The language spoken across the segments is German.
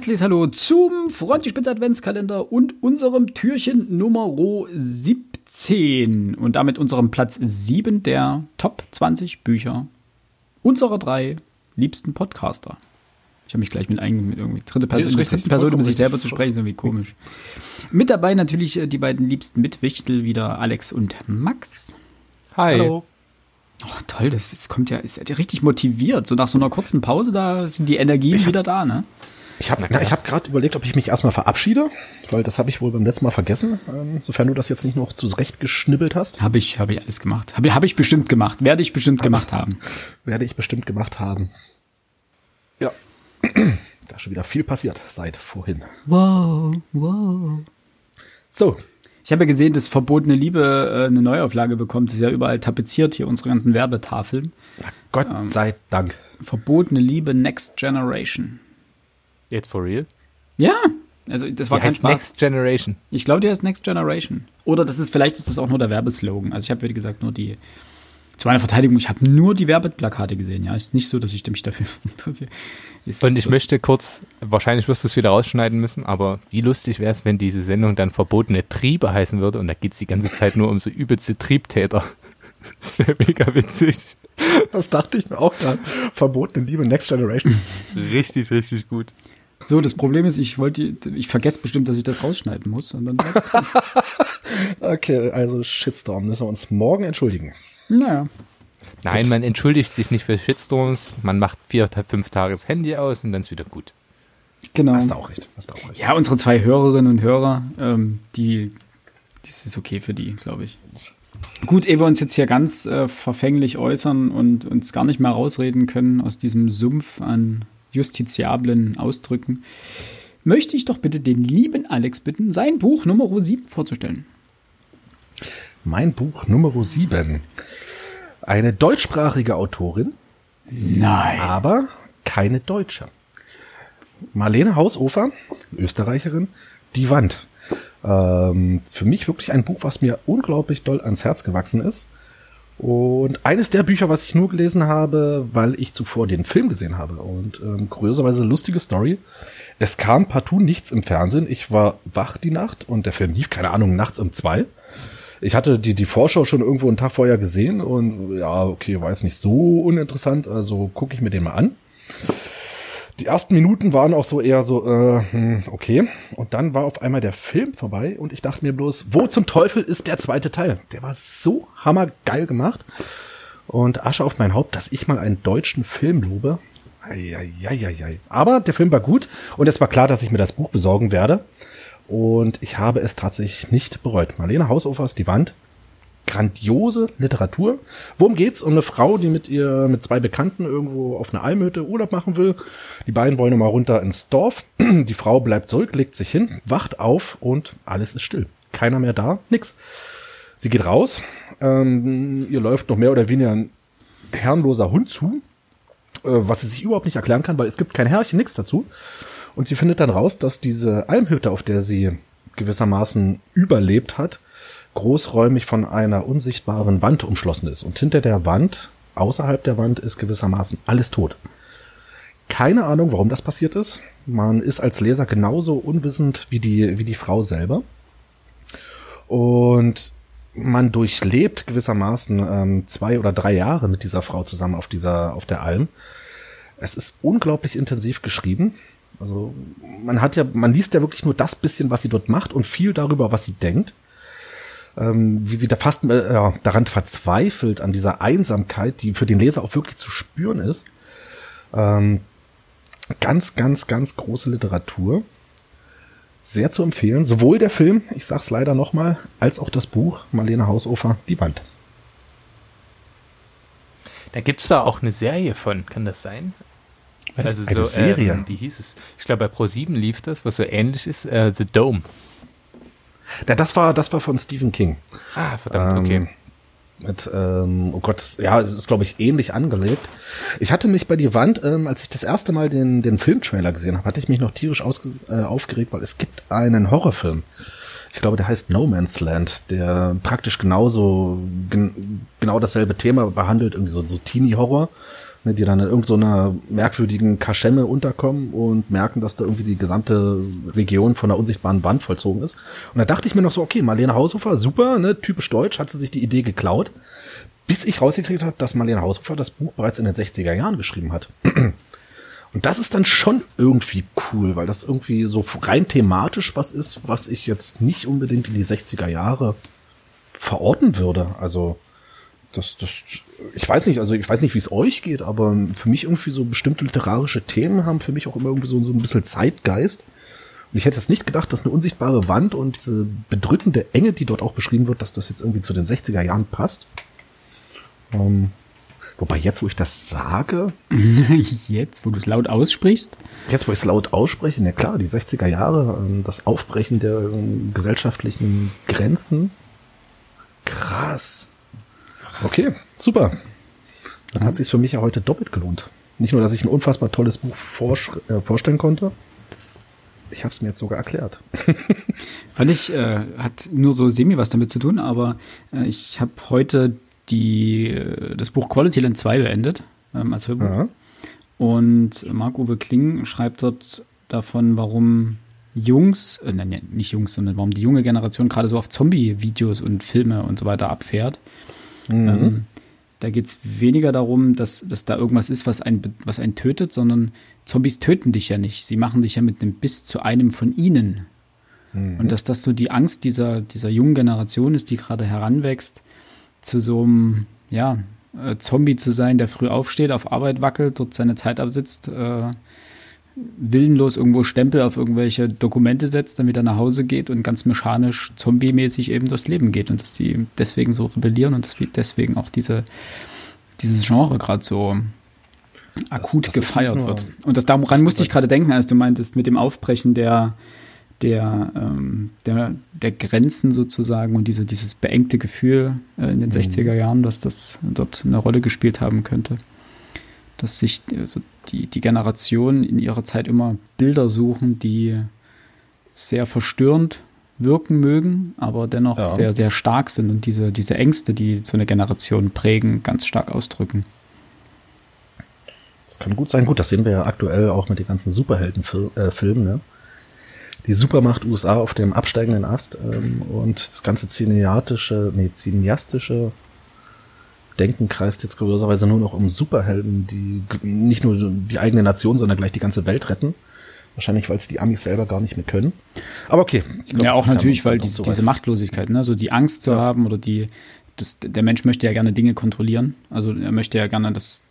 herzliches Hallo zum Frontispitz Adventskalender und unserem Türchen Nummer 17 und damit unserem Platz 7 der Top 20 Bücher unserer drei liebsten Podcaster. Ich habe mich gleich mit, ein, mit irgendwie dritte Person, Nee, richtig, Person um sich selber zu sprechen, ist irgendwie komisch. Mit dabei natürlich äh, die beiden liebsten Mitwichtel wieder Alex und Max. Hi. Hallo. Oh, toll, das, das kommt ja, ist ja richtig motiviert. So nach so einer kurzen Pause, da sind die Energien wieder da, ne? Ich habe hab gerade überlegt, ob ich mich erstmal verabschiede, weil das habe ich wohl beim letzten Mal vergessen, ähm, sofern du das jetzt nicht noch zurecht geschnibbelt hast. Habe ich, habe ich alles gemacht. Habe hab ich bestimmt gemacht. Werde ich bestimmt gemacht haben. Werde ich bestimmt gemacht haben. Ja. da ist schon wieder viel passiert seit vorhin. Wow, wow. So, Ich habe ja gesehen, dass Verbotene Liebe äh, eine Neuauflage bekommt. Das ist ja überall tapeziert hier, unsere ganzen Werbetafeln. Gott sei Dank. Verbotene Liebe Next Generation. Jetzt for real? Ja, also das war Die kein heißt Spaß. Next Generation. Ich glaube, die heißt Next Generation. Oder das ist, vielleicht ist das auch nur der Werbeslogan. Also ich habe, wie gesagt, nur die, zu meiner Verteidigung, ich habe nur die Werbeplakate gesehen. Ja, ist nicht so, dass ich mich dafür interessiere. Ist Und ich so- möchte kurz, wahrscheinlich wirst du es wieder rausschneiden müssen, aber wie lustig wäre es, wenn diese Sendung dann verbotene Triebe heißen würde und da geht es die ganze Zeit nur um so übelste Triebtäter. Das wäre mega witzig. Das dachte ich mir auch gerade. Verbotene Liebe Next Generation. Richtig, richtig gut. So, das Problem ist, ich wollte, ich vergesse bestimmt, dass ich das rausschneiden muss. Und dann, Okay, also Shitstorm müssen wir uns morgen entschuldigen. naja. Nein, man entschuldigt sich nicht für Shitstorms, man macht vier, fünf Tage das Handy aus und dann ist wieder gut. Genau. Hast du auch recht. Hast du auch recht. Ja, unsere zwei Hörerinnen und Hörer, ähm, die, das ist okay für die, glaube ich. Gut, ehe wir uns jetzt hier ganz äh, verfänglich äußern und uns gar nicht mehr rausreden können aus diesem Sumpf an justiziablen Ausdrücken, möchte ich doch bitte den lieben Alex bitten, sein Buch Nummer 7 vorzustellen. Mein Buch Nummer 7. Eine deutschsprachige Autorin, Nein. aber keine Deutsche. Marlene Hausofer, Österreicherin, Die Wand. Ähm, für mich wirklich ein Buch, was mir unglaublich doll ans Herz gewachsen ist. Und eines der Bücher, was ich nur gelesen habe, weil ich zuvor den Film gesehen habe. Und ähm, kurioserweise lustige Story. Es kam partout nichts im Fernsehen. Ich war wach die Nacht und der Film lief, keine Ahnung, nachts um zwei. Ich hatte die, die Vorschau schon irgendwo einen Tag vorher gesehen und ja, okay, war jetzt nicht so uninteressant, also gucke ich mir den mal an. Die ersten Minuten waren auch so eher so, äh, hm, okay. Und dann war auf einmal der Film vorbei und ich dachte mir bloß, wo zum Teufel ist der zweite Teil? Der war so hammergeil gemacht. Und Asche auf mein Haupt, dass ich mal einen deutschen Film lobe. Eieieiei. Aber der Film war gut und es war klar, dass ich mir das Buch besorgen werde. Und ich habe es tatsächlich nicht bereut. Marlene Hausofer ist die Wand. Grandiose Literatur. Worum geht's? Um eine Frau, die mit ihr, mit zwei Bekannten irgendwo auf einer Almhütte Urlaub machen will. Die beiden wollen mal runter ins Dorf. Die Frau bleibt zurück, legt sich hin, wacht auf und alles ist still. Keiner mehr da, nix. Sie geht raus. Ähm, ihr läuft noch mehr oder weniger ein herrenloser Hund zu, äh, was sie sich überhaupt nicht erklären kann, weil es gibt kein Herrchen, nix dazu. Und sie findet dann raus, dass diese Almhütte, auf der sie gewissermaßen überlebt hat, großräumig von einer unsichtbaren Wand umschlossen ist. Und hinter der Wand, außerhalb der Wand, ist gewissermaßen alles tot. Keine Ahnung, warum das passiert ist. Man ist als Leser genauso unwissend wie die, wie die Frau selber. Und man durchlebt gewissermaßen ähm, zwei oder drei Jahre mit dieser Frau zusammen auf dieser, auf der Alm. Es ist unglaublich intensiv geschrieben. Also man hat ja, man liest ja wirklich nur das bisschen, was sie dort macht und viel darüber, was sie denkt. Ähm, wie sie da fast äh, daran verzweifelt, an dieser Einsamkeit, die für den Leser auch wirklich zu spüren ist. Ähm, ganz, ganz, ganz große Literatur. Sehr zu empfehlen. Sowohl der Film, ich sag's leider nochmal, als auch das Buch Marlene Hausofer, Die Wand. Da gibt es da auch eine Serie von, kann das sein? Also Eine Serie? Ähm, wie hieß es? Ich glaube, bei Pro7 lief das, was so ähnlich ist, äh, The Dome. Ja, das war, das war von Stephen King. Ah, verdammt, Ähm, okay. Mit, ähm, oh Gott, ja, es ist, glaube ich, ähnlich angelegt. Ich hatte mich bei die Wand, ähm, als ich das erste Mal den, den Filmtrailer gesehen habe, hatte ich mich noch tierisch äh, aufgeregt, weil es gibt einen Horrorfilm. Ich glaube, der heißt No Man's Land, der praktisch genauso, gen genau dasselbe Thema behandelt, irgendwie so, so Teenie-Horror. Ne, die dann in irgendeiner so merkwürdigen Kaschemme unterkommen und merken, dass da irgendwie die gesamte Region von der unsichtbaren Wand vollzogen ist. Und da dachte ich mir noch so, okay, Marlene Haushofer, super, ne, typisch deutsch, hat sie sich die Idee geklaut, bis ich rausgekriegt habe, dass Marlene Haushofer das Buch bereits in den 60er Jahren geschrieben hat. Und das ist dann schon irgendwie cool, weil das irgendwie so rein thematisch was ist, was ich jetzt nicht unbedingt in die 60er Jahre verorten würde. Also das, das, ich weiß nicht, also ich weiß nicht, wie es euch geht, aber für mich irgendwie so bestimmte literarische Themen haben für mich auch immer irgendwie so, so ein bisschen Zeitgeist. Und ich hätte jetzt nicht gedacht, dass eine unsichtbare Wand und diese bedrückende Enge, die dort auch beschrieben wird, dass das jetzt irgendwie zu den 60er Jahren passt. Ähm, wobei jetzt, wo ich das sage. jetzt, wo du es laut aussprichst? Jetzt, wo ich es laut ausspreche, na klar, die 60er Jahre, ähm, das Aufbrechen der ähm, gesellschaftlichen Grenzen. Krass. Okay, super. Dann hat es sich für mich ja heute doppelt gelohnt. Nicht nur, dass ich ein unfassbar tolles Buch äh, vorstellen konnte, ich habe es mir jetzt sogar erklärt. Fand ich, äh, hat nur so semi was damit zu tun, aber äh, ich habe heute die, äh, das Buch Quality Land 2 beendet, ähm, als Hörbuch. Ja. Und Marc-Uwe Kling schreibt dort davon, warum Jungs, äh, nein, nicht Jungs, sondern warum die junge Generation gerade so auf Zombie-Videos und Filme und so weiter abfährt. Mhm. Ähm, da geht es weniger darum, dass, dass da irgendwas ist, was einen, was einen tötet, sondern Zombies töten dich ja nicht. Sie machen dich ja mit einem Biss zu einem von ihnen. Mhm. Und dass das so die Angst dieser, dieser jungen Generation ist, die gerade heranwächst, zu so einem, ja, äh, Zombie zu sein, der früh aufsteht, auf Arbeit wackelt, dort seine Zeit absitzt, äh, willenlos irgendwo Stempel auf irgendwelche Dokumente setzt, dann wieder nach Hause geht und ganz mechanisch zombie-mäßig eben durchs Leben geht und dass sie deswegen so rebellieren und dass deswegen auch diese, dieses Genre gerade so akut das, das gefeiert wird. Und das daran musste ich gerade denken, als du meintest, mit dem Aufbrechen der, der, ähm, der, der Grenzen sozusagen und diese, dieses beengte Gefühl äh, in den mhm. 60er Jahren, dass das dort eine Rolle gespielt haben könnte dass sich also die, die Generationen in ihrer Zeit immer Bilder suchen, die sehr verstörend wirken mögen, aber dennoch ja. sehr, sehr stark sind und diese, diese Ängste, die so eine Generation prägen, ganz stark ausdrücken. Das kann gut sein. Gut, das sehen wir ja aktuell auch mit den ganzen Superheldenfilmen. Äh, ne? Die Supermacht USA auf dem absteigenden Ast ähm, und das ganze cineatische, nee, cineastische Denken kreist jetzt kurioserweise nur noch um Superhelden, die nicht nur die eigene Nation, sondern gleich die ganze Welt retten. Wahrscheinlich, weil es die Amis selber gar nicht mehr können. Aber okay. Glaub, ja, auch natürlich, weil die, so diese Machtlosigkeit, ne? so die Angst zu ja. haben oder die, das, der Mensch möchte ja gerne Dinge kontrollieren. Also er möchte ja gerne das,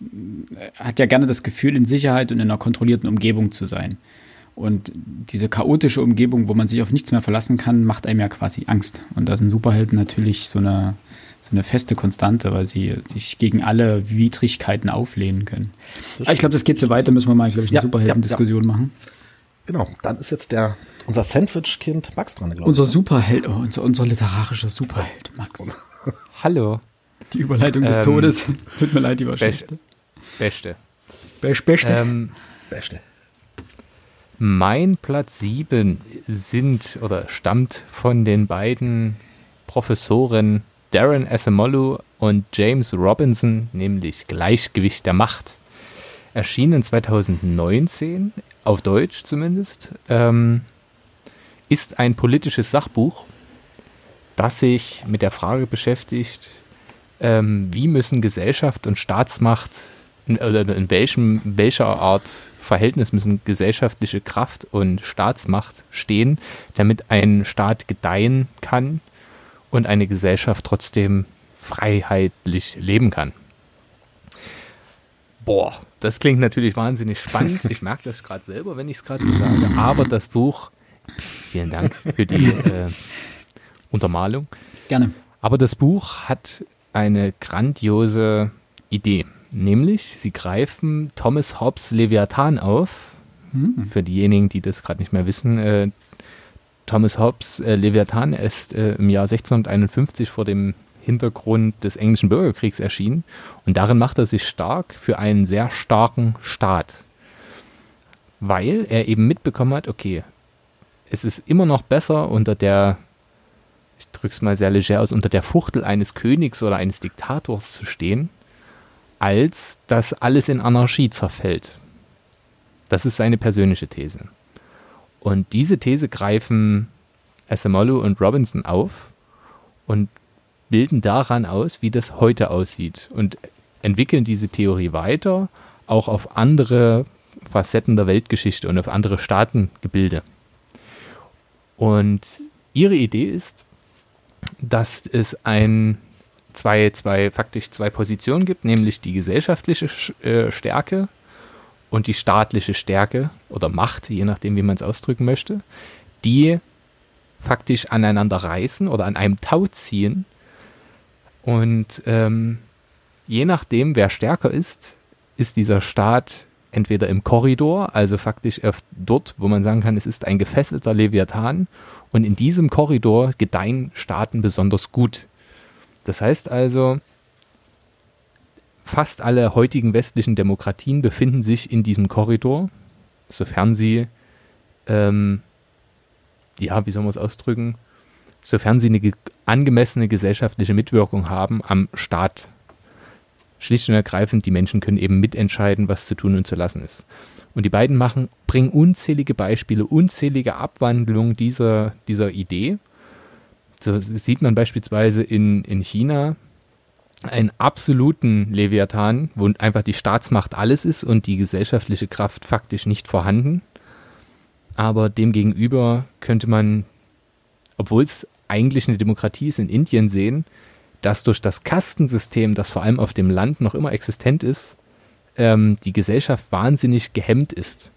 hat ja gerne das Gefühl, in Sicherheit und in einer kontrollierten Umgebung zu sein. Und diese chaotische Umgebung, wo man sich auf nichts mehr verlassen kann, macht einem ja quasi Angst. Und da sind Superhelden natürlich so eine, so eine feste Konstante, weil sie sich gegen alle Widrigkeiten auflehnen können. Aber ich glaube, das geht so weiter, müssen wir mal, glaube ich, eine ja, Superhelden-Diskussion ja, ja. machen. Genau, dann ist jetzt der unser Sandwich-Kind Max dran, glaube ich. Unser ne? Superheld, oh, unser, unser literarischer Superheld, Max. Hallo. Die Überleitung des ähm, Todes. Tut mir leid, die war Beste. Beste. Beste. Beste. Ähm, Beste. Mein Platz 7 sind oder stammt von den beiden Professoren Darren Asimolu und James Robinson, nämlich Gleichgewicht der Macht. Erschienen 2019, auf Deutsch zumindest, ähm, ist ein politisches Sachbuch, das sich mit der Frage beschäftigt, ähm, wie müssen Gesellschaft und Staatsmacht, in, oder in welchem, welcher Art Verhältnis müssen gesellschaftliche Kraft und Staatsmacht stehen, damit ein Staat gedeihen kann und eine Gesellschaft trotzdem freiheitlich leben kann. Boah, das klingt natürlich wahnsinnig spannend. Ich merke das gerade selber, wenn ich es gerade so sage. Aber das Buch, vielen Dank für die äh, Untermalung. Gerne. Aber das Buch hat eine grandiose Idee. Nämlich, sie greifen Thomas Hobbes Leviathan auf. Hm. Für diejenigen, die das gerade nicht mehr wissen, äh, Thomas Hobbes äh, Leviathan ist äh, im Jahr 1651 vor dem Hintergrund des englischen Bürgerkriegs erschienen und darin macht er sich stark für einen sehr starken Staat, weil er eben mitbekommen hat, okay, es ist immer noch besser unter der, ich drücke es mal sehr leger aus, unter der Fuchtel eines Königs oder eines Diktators zu stehen, als dass alles in Anarchie zerfällt. Das ist seine persönliche These. Und diese These greifen Asamoah und Robinson auf und bilden daran aus, wie das heute aussieht und entwickeln diese Theorie weiter, auch auf andere Facetten der Weltgeschichte und auf andere Staatengebilde. Und ihre Idee ist, dass es ein, zwei, zwei, faktisch zwei Positionen gibt, nämlich die gesellschaftliche äh, Stärke und die staatliche Stärke oder Macht, je nachdem, wie man es ausdrücken möchte, die faktisch aneinander reißen oder an einem Tau ziehen. Und ähm, je nachdem, wer stärker ist, ist dieser Staat entweder im Korridor, also faktisch dort, wo man sagen kann, es ist ein gefesselter Leviathan, und in diesem Korridor gedeihen Staaten besonders gut. Das heißt also, fast alle heutigen westlichen Demokratien befinden sich in diesem Korridor, sofern sie, ähm, ja, wie soll man es ausdrücken, sofern sie eine ge angemessene gesellschaftliche Mitwirkung haben am Staat. Schlicht und ergreifend, die Menschen können eben mitentscheiden, was zu tun und zu lassen ist. Und die beiden machen, bringen unzählige Beispiele, unzählige Abwandlungen dieser, dieser Idee. So sieht man beispielsweise in, in China, einen absoluten Leviathan, wo einfach die Staatsmacht alles ist und die gesellschaftliche Kraft faktisch nicht vorhanden. Aber demgegenüber könnte man, obwohl es eigentlich eine Demokratie ist, in Indien sehen, dass durch das Kastensystem, das vor allem auf dem Land noch immer existent ist, ähm, die Gesellschaft wahnsinnig gehemmt ist,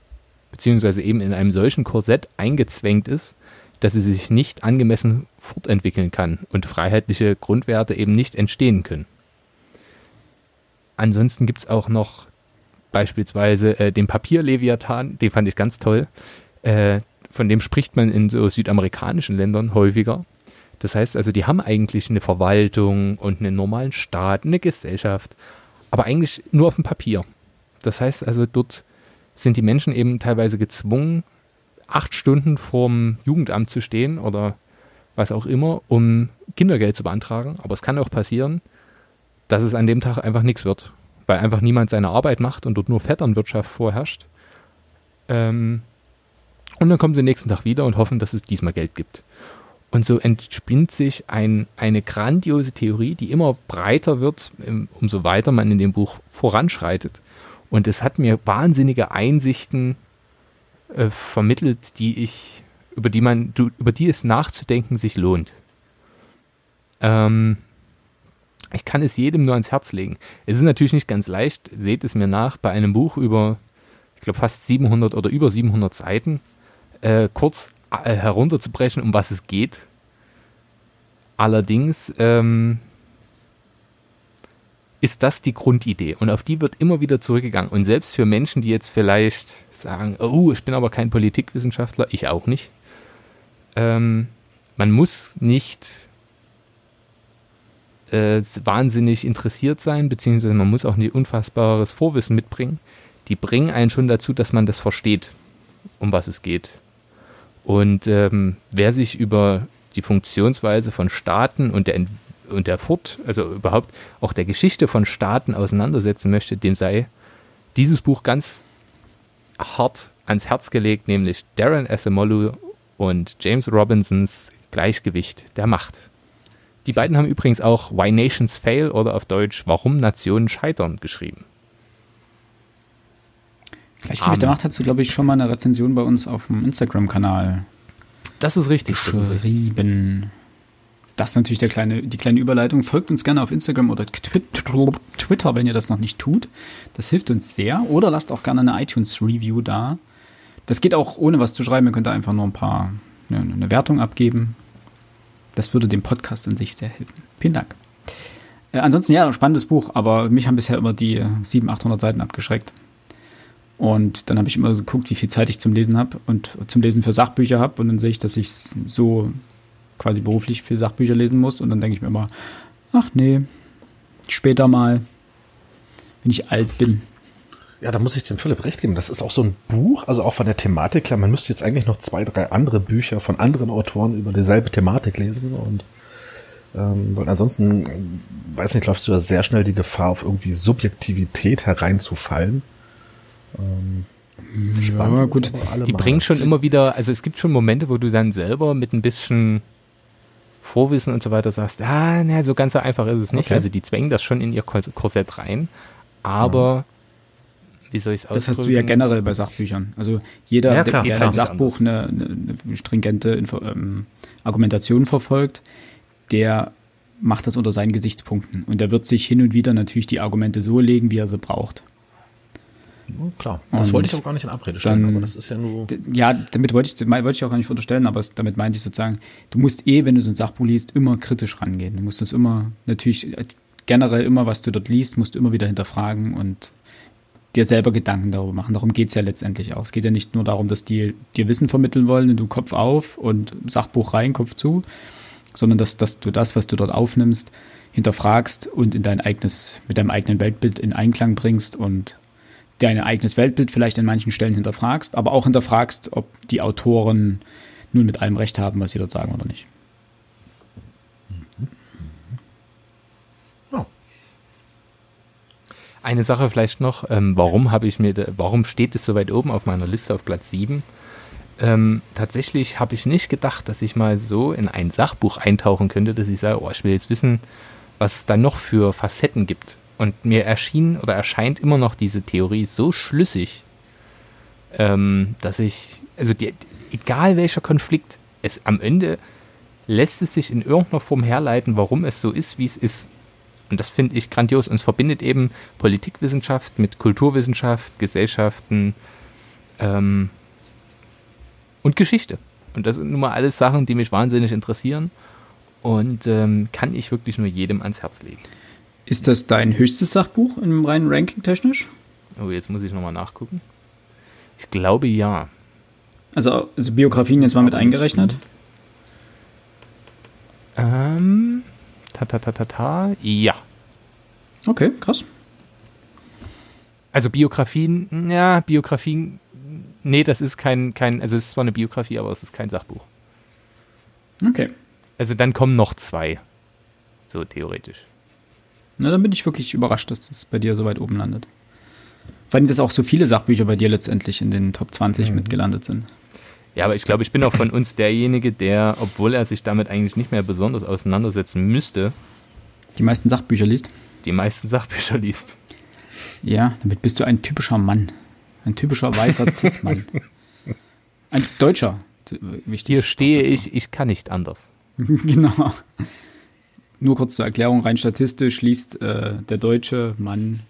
beziehungsweise eben in einem solchen Korsett eingezwängt ist, dass sie sich nicht angemessen fortentwickeln kann und freiheitliche Grundwerte eben nicht entstehen können. Ansonsten gibt es auch noch beispielsweise äh, den Papierleviathan, den fand ich ganz toll. Äh, von dem spricht man in so südamerikanischen Ländern häufiger. Das heißt also, die haben eigentlich eine Verwaltung und einen normalen Staat, eine Gesellschaft, aber eigentlich nur auf dem Papier. Das heißt also, dort sind die Menschen eben teilweise gezwungen, acht Stunden vorm Jugendamt zu stehen oder was auch immer, um Kindergeld zu beantragen. Aber es kann auch passieren, dass es an dem Tag einfach nichts wird, weil einfach niemand seine Arbeit macht und dort nur Vetternwirtschaft vorherrscht. Ähm, und dann kommen sie nächsten Tag wieder und hoffen, dass es diesmal Geld gibt. Und so entspinnt sich ein, eine grandiose Theorie, die immer breiter wird, umso weiter man in dem Buch voranschreitet. Und es hat mir wahnsinnige Einsichten äh, vermittelt, die ich, über die man, über die es nachzudenken sich lohnt. Ähm, ich kann es jedem nur ans Herz legen. Es ist natürlich nicht ganz leicht, seht es mir nach, bei einem Buch über, ich glaube, fast 700 oder über 700 Seiten äh, kurz äh, herunterzubrechen, um was es geht. Allerdings ähm, ist das die Grundidee und auf die wird immer wieder zurückgegangen. Und selbst für Menschen, die jetzt vielleicht sagen, oh, ich bin aber kein Politikwissenschaftler, ich auch nicht. Ähm, man muss nicht äh, wahnsinnig interessiert sein, beziehungsweise man muss auch nicht unfassbares Vorwissen mitbringen. Die bringen einen schon dazu, dass man das versteht, um was es geht. Und ähm, wer sich über die Funktionsweise von Staaten und der, und der Furt, also überhaupt auch der Geschichte von Staaten auseinandersetzen möchte, dem sei dieses Buch ganz hart ans Herz gelegt, nämlich Darren Asamoah und James Robinsons Gleichgewicht der Macht. Die beiden haben übrigens auch Why Nations Fail oder auf Deutsch Warum Nationen scheitern geschrieben. Gleichgewicht der Macht hast du, glaube ich, schon mal eine Rezension bei uns auf dem Instagram-Kanal. Das ist richtig. Geschrieben. Das ist natürlich der kleine, die kleine Überleitung. Folgt uns gerne auf Instagram oder Twitter, wenn ihr das noch nicht tut. Das hilft uns sehr. Oder lasst auch gerne eine iTunes-Review da. Das geht auch ohne was zu schreiben. Ihr könnt da einfach nur ein paar, eine, Wertung abgeben. Das würde dem Podcast an sich sehr helfen. Vielen Dank. Äh, ansonsten, ja, spannendes Buch, aber mich haben bisher immer die 700, 800 Seiten abgeschreckt. Und dann habe ich immer geguckt, wie viel Zeit ich zum Lesen habe und zum Lesen für Sachbücher habe. Und dann sehe ich, dass ich so quasi beruflich viel Sachbücher lesen muss. Und dann denke ich mir immer, ach nee, später mal, wenn ich alt bin. Ja, da muss ich dem Philipp recht geben. Das ist auch so ein Buch, also auch von der Thematik klar. Man müsste jetzt eigentlich noch zwei, drei andere Bücher von anderen Autoren über dieselbe Thematik lesen und Ähm, weil ansonsten, äh, weiß nicht, läufst du da sehr schnell die Gefahr, auf irgendwie Subjektivität hereinzufallen. Ähm, spannend ja, gut. Die bringen schon immer wieder, also es gibt schon Momente, wo du dann selber mit ein bisschen Vorwissen und so weiter sagst, ah, na, so ganz so einfach ist es nicht. Okay. Also die zwängen das schon in ihr Korsett rein, aber wie soll ich es ausdrücken? Das hast du ja generell bei Sachbüchern. Also jeder, ja, klar, der, der ein Sachbuch eine, eine, stringente Info, ähm, Argumentation verfolgt, der macht das unter seinen Gesichtspunkten. Und der wird sich hin und wieder natürlich die Argumente so legen, wie er sie braucht. Klar, das und wollte ich auch gar nicht in Abrede stellen, dann, aber das ist ja nur. Ja, damit wollte ich, wollte ich auch gar nicht unterstellen, aber damit meinte ich sozusagen, du musst eh, wenn du so ein Sachbuch liest, immer kritisch rangehen. Du musst das immer, natürlich generell immer, was du dort liest, musst du immer wieder hinterfragen und dir selber Gedanken darüber machen. Darum geht es ja letztendlich auch. Es geht ja nicht nur darum, dass die dir Wissen vermitteln wollen und du Kopf auf und Sachbuch rein, Kopf zu, sondern dass, dass du das, was du dort aufnimmst, hinterfragst und in dein eigenes, mit deinem eigenen Weltbild in Einklang bringst und dein eigenes Weltbild vielleicht an manchen Stellen hinterfragst, aber auch hinterfragst, ob die Autoren nun mit allem Recht haben, was sie dort sagen oder nicht. Eine Sache vielleicht noch, ähm, warum habe ich mir, warum steht es so weit oben auf meiner Liste auf Platz 7? Ähm, tatsächlich habe ich nicht gedacht, dass ich mal so in ein Sachbuch eintauchen könnte, dass ich sage, oh, ich will jetzt wissen, was es da noch für Facetten gibt. Und mir erschien oder erscheint immer noch diese Theorie so schlüssig, ähm, dass ich, also die, egal welcher Konflikt, es am Ende lässt es sich in irgendeiner Form herleiten, warum es so ist, wie es ist. Und das finde ich grandios. Und es verbindet eben Politikwissenschaft mit Kulturwissenschaft, Gesellschaften ähm, und Geschichte. Und das sind nun mal alles Sachen, die mich wahnsinnig interessieren und ähm, kann ich wirklich nur jedem ans Herz legen. Ist das dein höchstes Sachbuch im reinen Ranking technisch? Oh, jetzt muss ich nochmal nachgucken. Ich glaube ja. Also, also Biografien jetzt mal mit eingerechnet? Ähm, Ta, ta, ta, ta, ta. Ja. Okay, krass. Also Biografien, ja, Biografien, nee, das ist kein, kein, also es ist zwar eine Biografie, aber es ist kein Sachbuch. Okay. Also dann kommen noch zwei. So theoretisch. Na, dann bin ich wirklich überrascht, dass das bei dir so weit oben landet. Vor allem, dass auch so viele Sachbücher bei dir letztendlich in den Top 20 mhm. mitgelandet sind. Ja, aber ich glaube, ich bin auch von uns derjenige, der, obwohl er sich damit eigentlich nicht mehr besonders auseinandersetzen müsste, die meisten Sachbücher liest. Die meisten Sachbücher liest. Ja, damit bist du ein typischer Mann. Ein typischer weißer Cis-Mann. Ein Deutscher. Wichtig. Hier stehe ich, ich kann nicht anders. genau. Nur kurz zur Erklärung, rein statistisch liest äh, der deutsche Mann,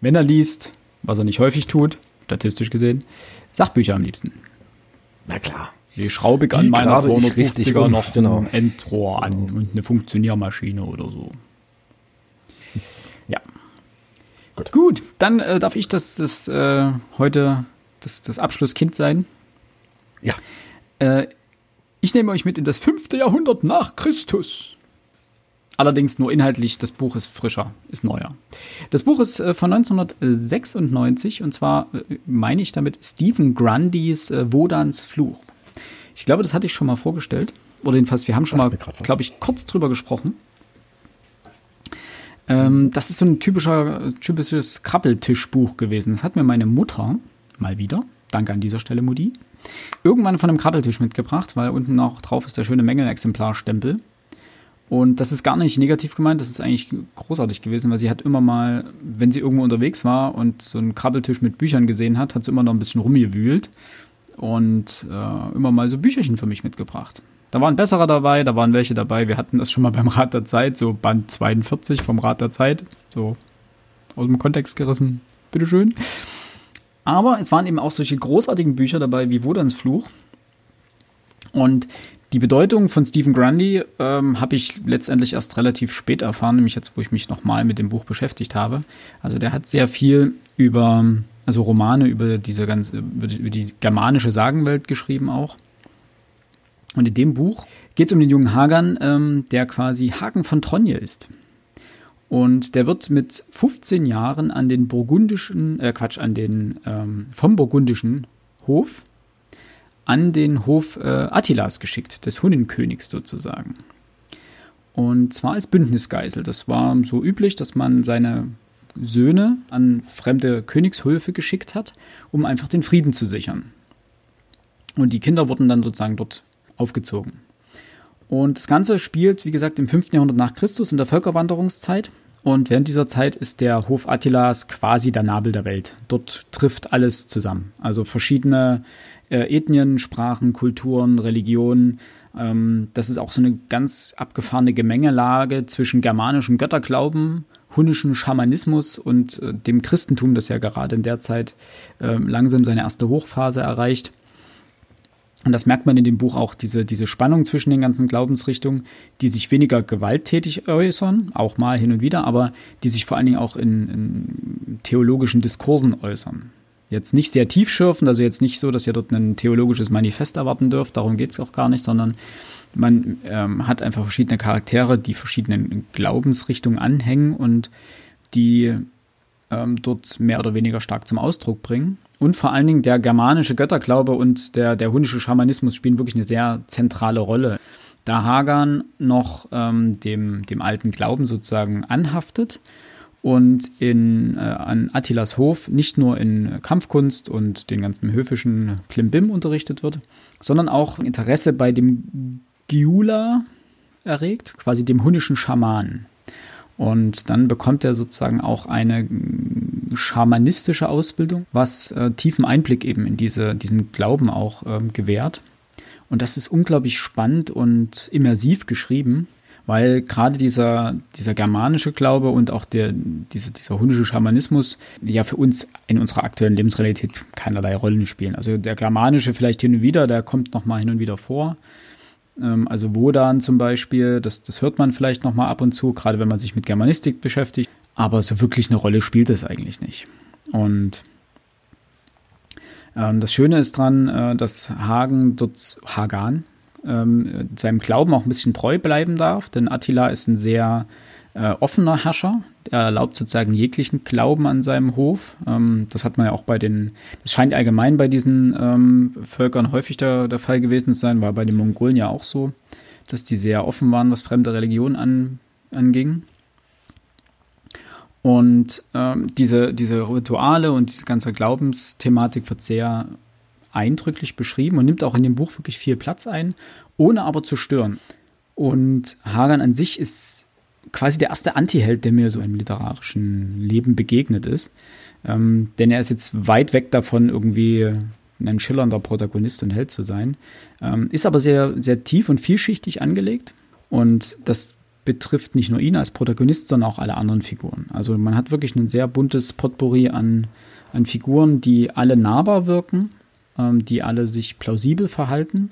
wenn er liest, was er nicht häufig tut, statistisch gesehen, Sachbücher am liebsten. Na klar. Wie schraube ich an meiner 250er noch genau. ein Endrohr an und eine Funktioniermaschine oder so. Ja. Gut, Gut dann äh, darf ich das, das äh, heute das, das Abschlusskind sein. Ja. Äh, ich nehme euch mit in das fünfte Jahrhundert nach Christus. Allerdings nur inhaltlich, das Buch ist frischer, ist neuer. Das Buch ist äh, von 1996 und zwar äh, meine ich damit Stephen Grundys äh, Wodans Fluch. Ich glaube, das hatte ich schon mal vorgestellt. Oder jedenfalls, wir haben schon mal, glaube ich, kurz drüber gesprochen. Ähm, das ist so ein typischer, typisches Krabbeltischbuch gewesen. Das hat mir meine Mutter mal wieder, danke an dieser Stelle, Mutti, irgendwann von einem Krabbeltisch mitgebracht, weil unten auch drauf ist der schöne Mängelexemplarstempel. Und das ist gar nicht negativ gemeint, das ist eigentlich großartig gewesen, weil sie hat immer mal, wenn sie irgendwo unterwegs war und so einen Krabbeltisch mit Büchern gesehen hat, hat sie immer noch ein bisschen rumgewühlt und äh, immer mal so Bücherchen für mich mitgebracht. Da waren bessere dabei, da waren welche dabei. Wir hatten das schon mal beim Rat der Zeit, so Band 42 vom Rat der Zeit, so aus dem Kontext gerissen. Bitteschön. Aber es waren eben auch solche großartigen Bücher dabei wie Wodans Fluch. Und die Bedeutung von Stephen Grundy ähm, habe ich letztendlich erst relativ spät erfahren, nämlich jetzt, wo ich mich nochmal mit dem Buch beschäftigt habe. Also der hat sehr viel über, also Romane über diese ganze, über die, über die germanische Sagenwelt geschrieben auch. Und in dem Buch geht es um den jungen Hagan, ähm, der quasi Hagen von Tronje ist. Und der wird mit 15 Jahren an den burgundischen, äh Quatsch, an den, ähm, vom burgundischen Hof an den Hof äh, Attilas geschickt, des Hunnenkönigs sozusagen. Und zwar als Bündnisgeisel. Das war so üblich, dass man seine Söhne an fremde Königshöfe geschickt hat, um einfach den Frieden zu sichern. Und die Kinder wurden dann sozusagen dort aufgezogen. Und das Ganze spielt, wie gesagt, im 5. Jahrhundert nach Christus in der Völkerwanderungszeit. Und während dieser Zeit ist der Hof Attilas quasi der Nabel der Welt. Dort trifft alles zusammen. Also verschiedene äh, Ethnien, Sprachen, Kulturen, Religionen. Ähm, das ist auch so eine ganz abgefahrene Gemengelage zwischen germanischem Götterglauben, hunnischem Schamanismus und äh, dem Christentum, das ja gerade in der Zeit äh, langsam seine erste Hochphase erreicht. Und das merkt man in dem Buch auch, diese, diese Spannung zwischen den ganzen Glaubensrichtungen, die sich weniger gewalttätig äußern, auch mal hin und wieder, aber die sich vor allen Dingen auch in, in theologischen Diskursen äußern. Jetzt nicht sehr tiefschürfend, also jetzt nicht so, dass ihr dort ein theologisches Manifest erwarten dürft, darum geht es auch gar nicht, sondern man ähm, hat einfach verschiedene Charaktere, die verschiedenen Glaubensrichtungen anhängen und die ähm, dort mehr oder weniger stark zum Ausdruck bringen. Und vor allen Dingen der germanische Götterglaube und der, der hunische Schamanismus spielen wirklich eine sehr zentrale Rolle. Da Hagan noch ähm, dem, dem alten Glauben sozusagen anhaftet und in, äh, an Attilas Hof nicht nur in Kampfkunst und den ganzen höfischen Klimbim unterrichtet wird, sondern auch Interesse bei dem Giula erregt, quasi dem hunnischen Schamanen. Und dann bekommt er sozusagen auch eine schamanistische Ausbildung, was äh, tiefen Einblick eben in diese, diesen Glauben auch ähm, gewährt. Und das ist unglaublich spannend und immersiv geschrieben, weil gerade dieser, dieser germanische Glaube und auch der, diese, dieser hundische Schamanismus ja für uns in unserer aktuellen Lebensrealität keinerlei Rollen spielen. Also der germanische vielleicht hin und wieder, der kommt noch mal hin und wieder vor. Ähm, also Wodan zum Beispiel, das, das hört man vielleicht noch mal ab und zu, gerade wenn man sich mit Germanistik beschäftigt. Aber so wirklich eine Rolle spielt es eigentlich nicht. Und ähm, das Schöne ist dran, äh, dass Hagen dort, Hagan, ähm, seinem Glauben auch ein bisschen treu bleiben darf, denn Attila ist ein sehr äh, offener Herrscher. Er erlaubt sozusagen jeglichen Glauben an seinem Hof. Ähm, das hat man ja auch bei den, das scheint allgemein bei diesen ähm, Völkern häufig der, der Fall gewesen zu sein, war bei den Mongolen ja auch so, dass die sehr offen waren, was fremde Religionen an, anging. Und ähm, diese, diese Rituale und diese ganze Glaubensthematik wird sehr eindrücklich beschrieben und nimmt auch in dem Buch wirklich viel Platz ein, ohne aber zu stören. Und Hagan an sich ist quasi der erste Antiheld, der mir so im literarischen Leben begegnet ist. Ähm, denn er ist jetzt weit weg davon, irgendwie ein schillernder Protagonist und Held zu sein. Ähm, ist aber sehr, sehr tief und vielschichtig angelegt. Und das betrifft nicht nur ihn als Protagonist, sondern auch alle anderen Figuren. Also man hat wirklich ein sehr buntes Potpourri an, an Figuren, die alle nahbar wirken, ähm, die alle sich plausibel verhalten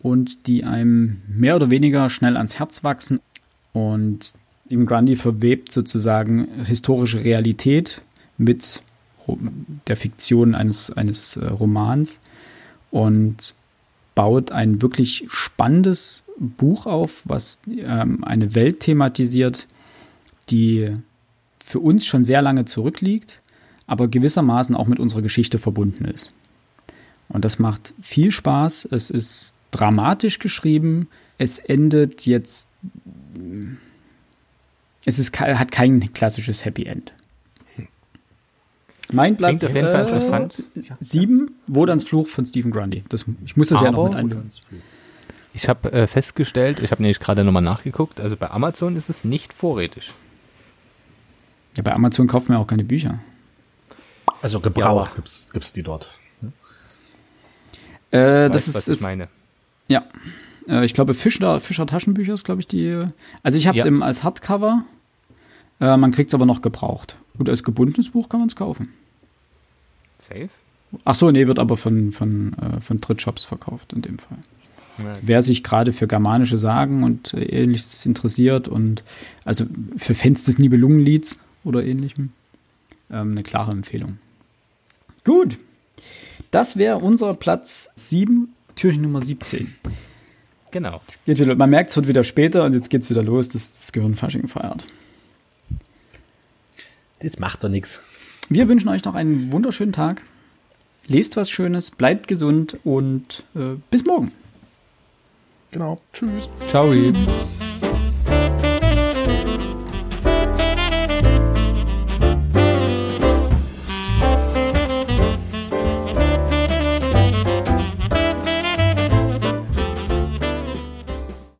und die einem mehr oder weniger schnell ans Herz wachsen. Und Stephen Grundy verwebt sozusagen historische Realität mit der Fiktion eines, eines äh, Romans und baut ein wirklich spannendes Buch auf, was ähm, eine Welt thematisiert, die für uns schon sehr lange zurückliegt, aber gewissermaßen auch mit unserer Geschichte verbunden ist. Und das macht viel Spaß. Es ist dramatisch geschrieben. Es endet jetzt. Es ist, hat kein klassisches Happy End. Mein Platz äh, sieben, Wodans Fluch von Stephen Grundy. Das, ich muss das aber, ja noch mit einbinden. Ich habe äh, festgestellt, ich habe nämlich gerade nochmal nachgeguckt, also bei Amazon ist es nicht vorrätig. Ja, bei Amazon kauft man auch keine Bücher. Also gebraucht ja. gibt's, gibt's die dort. Äh, das ist, was ist, ich meine. Ja. Äh, ich glaube, Fischer, Fischer Taschenbücher ist, glaube ich, die. Also ich habe es ja. als Hardcover. Äh, man kriegt es aber noch gebraucht. Und als gebundenes Buch kann man es kaufen. Safe? Ach so, nee, wird aber von, von, äh, von Drittshops verkauft in dem Fall. Wer sich gerade für germanische Sagen und ähnliches interessiert und also für Fans des Nibelungenlieds oder ähnlichem, ähm, eine klare Empfehlung. Gut, das wäre unser Platz 7, Türchen Nummer 17. Genau. Wieder, man merkt, es wird wieder später und jetzt geht es wieder los, dass das Gehirnfasching feiert. Das macht doch nichts. Wir wünschen euch noch einen wunderschönen Tag. Lest was Schönes, bleibt gesund und äh, bis morgen. Genau. Tschüss. Ciao. Tschüss.